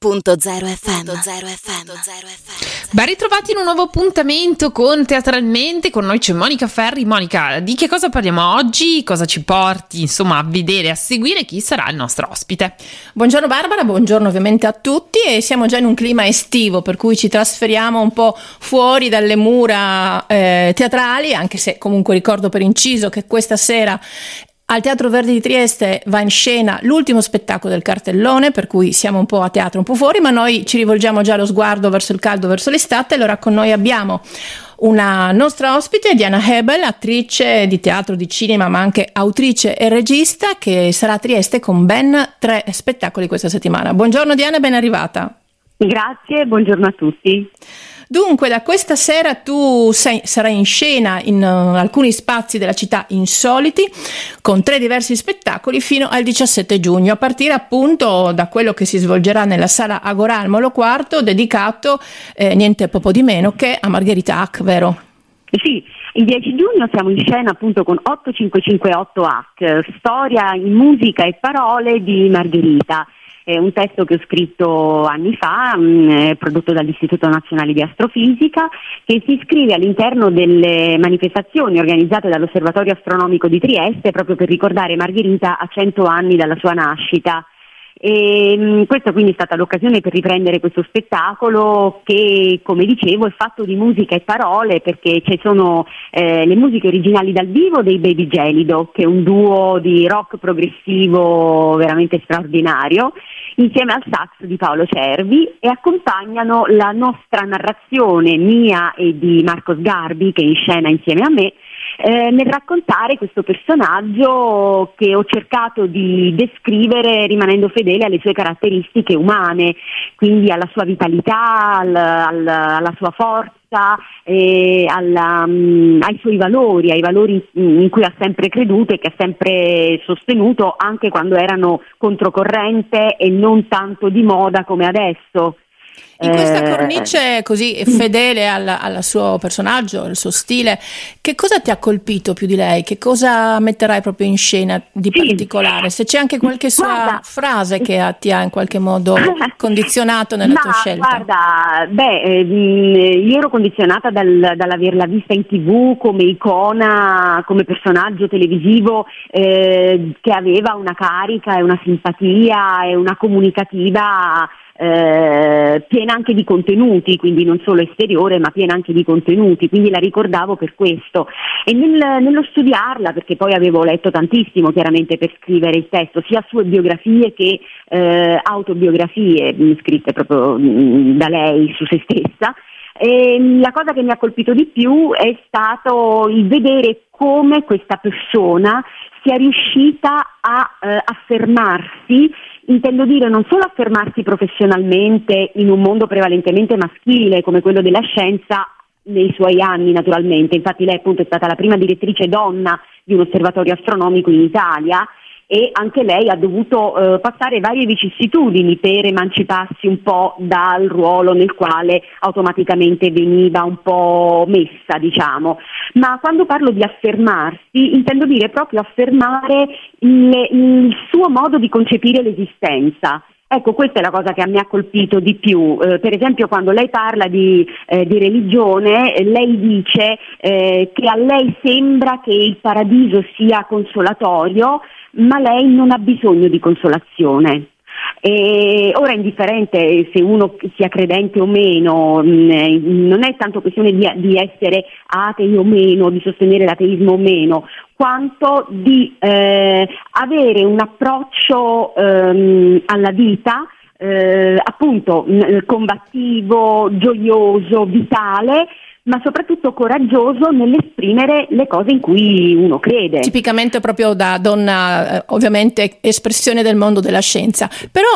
FM. Ben ritrovati in un nuovo appuntamento con Teatralmente, con noi c'è Monica Ferri. Monica, di che cosa parliamo oggi? Cosa ci porti insomma a vedere, a seguire chi sarà il nostro ospite? Buongiorno Barbara, buongiorno ovviamente a tutti e siamo già in un clima estivo per cui ci trasferiamo un po' fuori dalle mura eh, teatrali, anche se comunque ricordo per inciso che questa sera al Teatro Verdi di Trieste va in scena l'ultimo spettacolo del cartellone, per cui siamo un po' a teatro, un po' fuori, ma noi ci rivolgiamo già lo sguardo verso il caldo, verso l'estate. Allora con noi abbiamo una nostra ospite, Diana Hebel, attrice di teatro, di cinema, ma anche autrice e regista, che sarà a Trieste con ben tre spettacoli questa settimana. Buongiorno Diana, ben arrivata. Grazie, buongiorno a tutti. Dunque, da questa sera tu sei, sarai in scena in uh, alcuni spazi della città insoliti con tre diversi spettacoli fino al 17 giugno, a partire appunto da quello che si svolgerà nella sala Agora al Molo Quarto, dedicato eh, niente poco di meno che a Margherita Hack, vero? Sì, il 10 giugno siamo in scena appunto con 8558H, storia in musica e parole di Margherita è un testo che ho scritto anni fa, mh, mm, prodotto dall'Istituto Nazionale di Astrofisica, che si iscrive all'interno delle manifestazioni organizzate dall'Osservatorio Astronomico di Trieste proprio per ricordare Margherita a 100 anni dalla sua nascita. E, mh, questa quindi è stata l'occasione per riprendere questo spettacolo che, come dicevo, è fatto di musica e parole perché ci sono eh, le musiche originali dal vivo dei Baby Gelido, che è un duo di rock progressivo veramente straordinario, insieme al sax di Paolo Cervi e accompagnano la nostra narrazione mia e di Marco Sgarbi che è in scena insieme a me eh, nel raccontare questo personaggio che ho cercato di descrivere rimanendo fedele alle sue caratteristiche umane, quindi alla sua vitalità, al, al, alla sua forza. Alla, um, ai suoi valori, ai valori in, in cui ha sempre creduto e che ha sempre sostenuto anche quando erano controcorrente e non tanto di moda come adesso. In questa eh, cornice così fedele al, al, suo personaggio, al suo stile, che cosa ti ha colpito più di lei? Che cosa metterai proprio in scena di sì. particolare? Se c'è anche qualche sua guarda, frase che ha, ti ha in qualche modo condizionato nella ma, tua scelta? Guarda, beh, eh, io ero condizionata dal, dall'averla vista in tv come icona, come personaggio televisivo eh, che aveva una carica e una simpatia e una comunicativa eh, piena anche di contenuti, quindi non solo esteriore ma piena anche di contenuti, quindi la ricordavo per questo. E nel, nello studiarla, perché poi avevo letto tantissimo chiaramente per scrivere il testo, sia sue biografie che eh, autobiografie mh, scritte proprio mh, da lei su se stessa, e la cosa che mi ha colpito di più è stato il vedere come questa persona sia riuscita a eh, affermarsi intendo dire non solo affermarsi professionalmente in un mondo prevalentemente maschile come quello della scienza nei suoi anni naturalmente, infatti lei appunto è stata la prima direttrice donna di un osservatorio astronomico in Italia e anche lei ha dovuto eh, passare varie vicissitudini per emanciparsi un po' dal ruolo nel quale automaticamente veniva un po' messa, diciamo. Ma quando parlo di affermarsi, intendo dire proprio affermare il, il suo modo di concepire l'esistenza. Ecco, questa è la cosa che mi ha colpito di più. Eh, per esempio, quando lei parla di, eh, di religione, eh, lei dice eh, che a lei sembra che il paradiso sia consolatorio, ma lei non ha bisogno di consolazione. E ora è indifferente se uno sia credente o meno, mm, non è tanto questione di, di, essere atei o meno, di sostenere l'ateismo o meno, quanto di eh, avere un approccio ehm, alla vita eh, appunto combattivo, gioioso, vitale ma soprattutto coraggioso nell'esprimere le cose in cui uno crede. Tipicamente proprio da donna, eh, ovviamente espressione del mondo della scienza. Però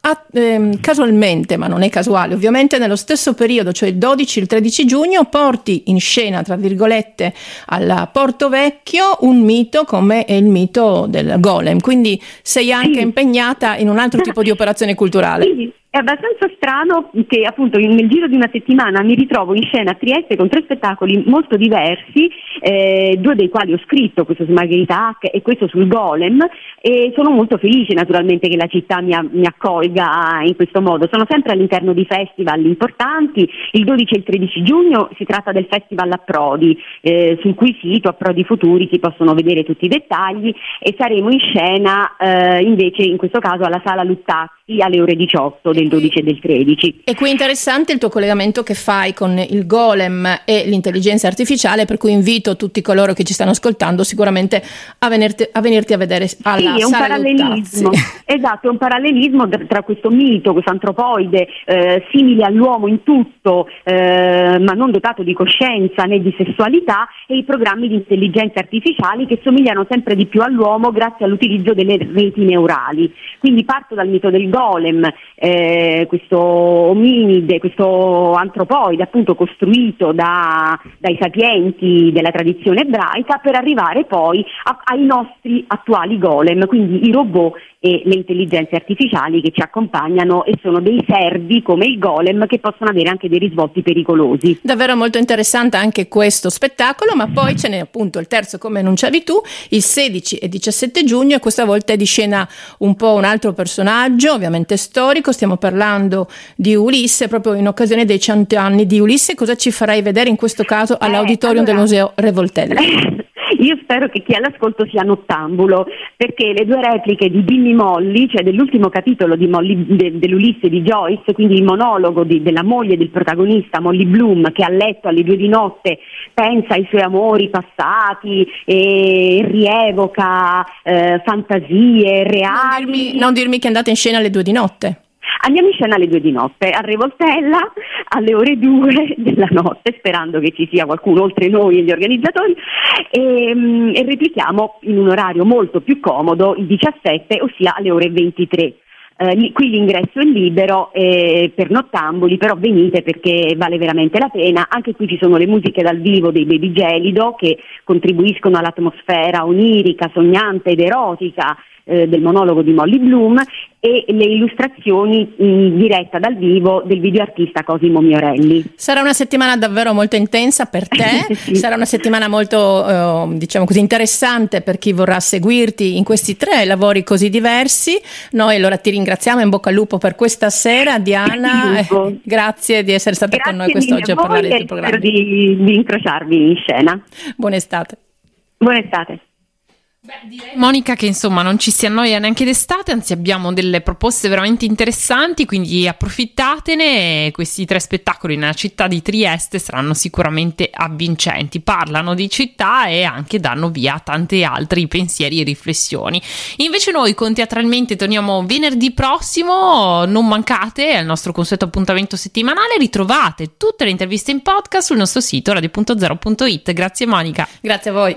a, ehm, casualmente, ma non è casuale, ovviamente nello stesso periodo, cioè il 12 e il 13 giugno, porti in scena, tra virgolette, al Porto Vecchio un mito come il mito del golem. Quindi sei anche sì. impegnata in un altro tipo di operazione culturale. Sì. È abbastanza strano che appunto nel giro di una settimana mi ritrovo in scena a Trieste con tre spettacoli molto diversi, eh, due dei quali ho scritto, questo su Margherita Hack e questo sul Golem e sono molto felice naturalmente che la città mi, mi, accolga in questo modo. Sono sempre all'interno di festival importanti, il 12 e il 13 giugno si tratta del Festival Approdi, eh, sul cui sito Approdi Futuri si possono vedere tutti i dettagli e saremo in scena eh, invece in questo caso alla Sala Luttazzi alle ore 18 del 12 e del 13. E qui è interessante il tuo collegamento che fai con il golem e l'intelligenza artificiale, per cui invito tutti coloro che ci stanno ascoltando sicuramente a venirti a, venirti a vedere alla sì, è un parallelismo. esatto, è un parallelismo tra questo mito, questo antropoide eh, simile all'uomo in tutto, eh, ma non dotato di coscienza né di sessualità, e i programmi di intelligenza artificiali che somigliano sempre di più all'uomo grazie all'utilizzo delle reti neurali. Quindi parto dal mito del golem, eh, questo ominide, questo antropoide appunto costruito da, dai sapienti della tradizione ebraica per arrivare poi a, ai nostri attuali golem, quindi i robot e le intelligenze artificiali che ci accompagnano e sono dei servi come il golem che possono avere anche dei risvolti pericolosi. Davvero molto interessante anche questo spettacolo, ma poi ce n'è appunto il terzo come annunciavi tu, il 16 e 17 giugno e questa volta è di scena un po' un altro personaggio, ovviamente storico, stiamo parlando di Ulisse proprio in occasione dei 100 anni di Ulisse, cosa ci farai vedere in questo caso all'auditorium eh, allora... del Museo Revoltelli? Io spero che chi è all'ascolto sia nottambulo, perché le due repliche di Billy Molly, cioè dell'ultimo capitolo Molly, de, dell'Ulisse di Joyce, quindi il monologo di, della moglie del protagonista, Molly Bloom, che a letto alle due di notte pensa ai suoi amori passati e rievoca eh, fantasie reali. Non dirmi, non dirmi che andate in scena alle due di notte. Andiamo in scena alle due di notte, a Revoltella alle ore due della notte, sperando che ci sia qualcuno oltre noi e gli organizzatori, e, mm, e replichiamo in un orario molto più comodo il 17, ossia alle ore 23. Eh, qui l'ingresso è libero eh, per nottamboli, però venite perché vale veramente la pena. Anche qui ci sono le musiche dal vivo dei Baby Gelido che contribuiscono all'atmosfera onirica, sognante ed erotica eh, del monologo di Molly Bloom e le illustrazioni in diretta dal vivo del videoartista Cosimo Miorelli. Sarà una settimana davvero molto intensa per te, sì. sarà una settimana molto eh, diciamo così interessante per chi vorrà seguirti in questi tre lavori così diversi. Noi allora ti ringraziamo in bocca al lupo per questa sera Diana, eh, grazie di essere stata grazie con noi quest'oggi a, a parlare del programma. Spero di, di incrociarvi in scena. Buona estate. Estate. Monica che insomma non ci si annoia neanche d'estate, anzi abbiamo delle proposte veramente interessanti, quindi approfittatene. Questi tre spettacoli nella città di Trieste saranno sicuramente avvincenti, parlano di città e anche danno via a tanti altri pensieri e riflessioni. Invece noi con Teatralmente torniamo venerdì prossimo, non mancate al nostro consueto appuntamento settimanale, ritrovate tutte le interviste in podcast sul nostro sito radio.0.it. Grazie Monica. Grazie a voi.